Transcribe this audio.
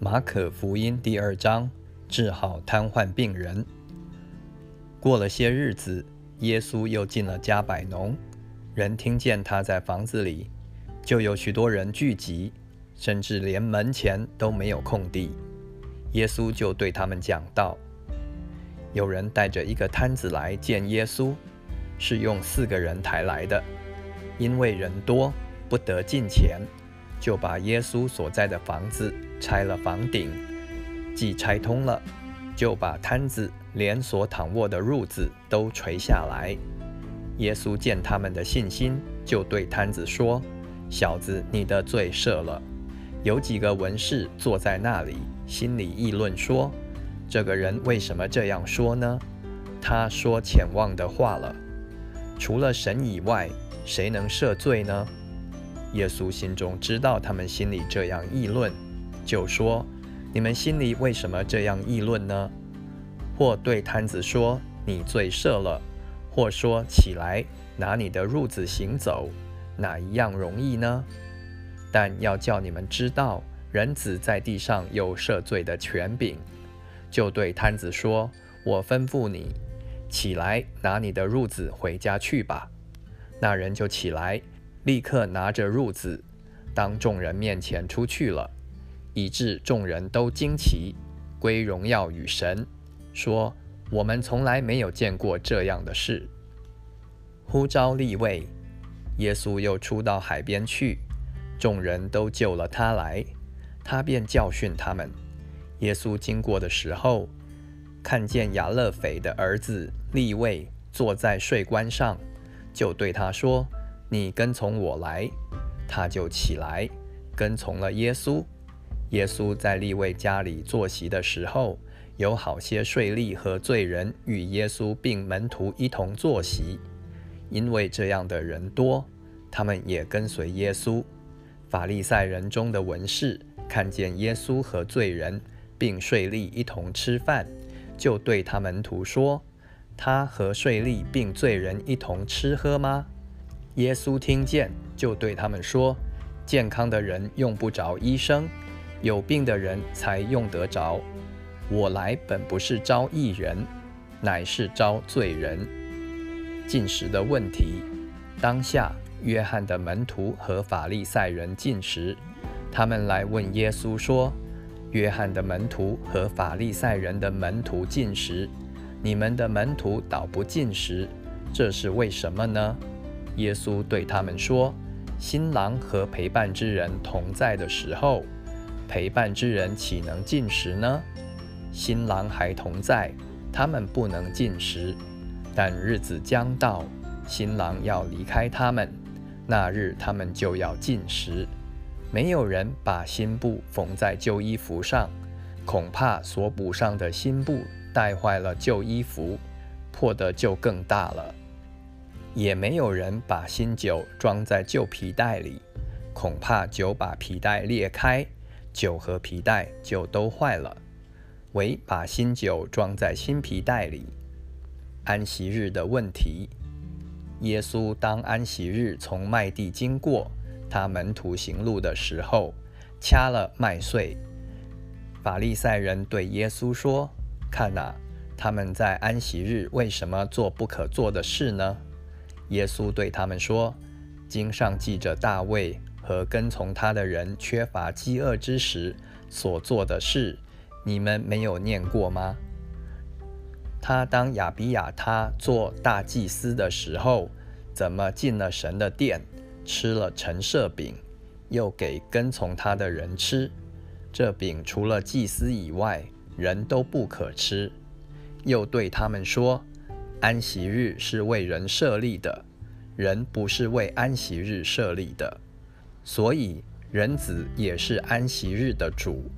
马可福音第二章，治好瘫痪病人。过了些日子，耶稣又进了加百农，人听见他在房子里，就有许多人聚集，甚至连门前都没有空地。耶稣就对他们讲道：有人带着一个摊子来见耶稣，是用四个人抬来的，因为人多，不得进前。就把耶稣所在的房子拆了房顶，既拆通了，就把摊子连所躺卧的褥子都垂下来。耶稣见他们的信心，就对摊子说：“小子，你的罪赦了。”有几个文士坐在那里，心里议论说：“这个人为什么这样说呢？他说浅妄的话了。除了神以外，谁能赦罪呢？”耶稣心中知道他们心里这样议论，就说：“你们心里为什么这样议论呢？”或对摊子说：“你罪赦了。”或说：“起来，拿你的褥子行走，哪一样容易呢？”但要叫你们知道，人子在地上有赦罪的权柄。就对摊子说：“我吩咐你，起来，拿你的褥子回家去吧。”那人就起来。立刻拿着褥子，当众人面前出去了，以致众人都惊奇，归荣耀与神，说：“我们从来没有见过这样的事。”呼召立位，耶稣又出到海边去，众人都救了他来，他便教训他们。耶稣经过的时候，看见亚勒斐的儿子立位坐在税关上，就对他说。你跟从我来，他就起来跟从了耶稣。耶稣在利未家里坐席的时候，有好些税吏和罪人与耶稣并门徒一同坐席。因为这样的人多，他们也跟随耶稣。法利赛人中的文士看见耶稣和罪人并税吏一同吃饭，就对他门徒说：“他和税吏并罪人一同吃喝吗？”耶稣听见，就对他们说：“健康的人用不着医生，有病的人才用得着。我来本不是招义人，乃是招罪人。”进食的问题，当下约翰的门徒和法利赛人进食，他们来问耶稣说：“约翰的门徒和法利赛人的门徒进食，你们的门徒倒不进食，这是为什么呢？”耶稣对他们说：“新郎和陪伴之人同在的时候，陪伴之人岂能进食呢？新郎还同在，他们不能进食。但日子将到，新郎要离开他们，那日他们就要进食。没有人把新布缝在旧衣服上，恐怕所补上的新布带坏了旧衣服，破的就更大了。”也没有人把新酒装在旧皮袋里，恐怕酒把皮袋裂开，酒和皮袋就都坏了。唯把新酒装在新皮袋里。安息日的问题，耶稣当安息日从麦地经过，他门徒行路的时候，掐了麦穗。法利赛人对耶稣说：“看哪，他们在安息日为什么做不可做的事呢？”耶稣对他们说：“经上记着大卫和跟从他的人缺乏饥饿之时所做的事，你们没有念过吗？他当亚比亚他做大祭司的时候，怎么进了神的殿，吃了陈设饼，又给跟从他的人吃？这饼除了祭司以外，人都不可吃。又对他们说。”安息日是为人设立的，人不是为安息日设立的，所以人子也是安息日的主。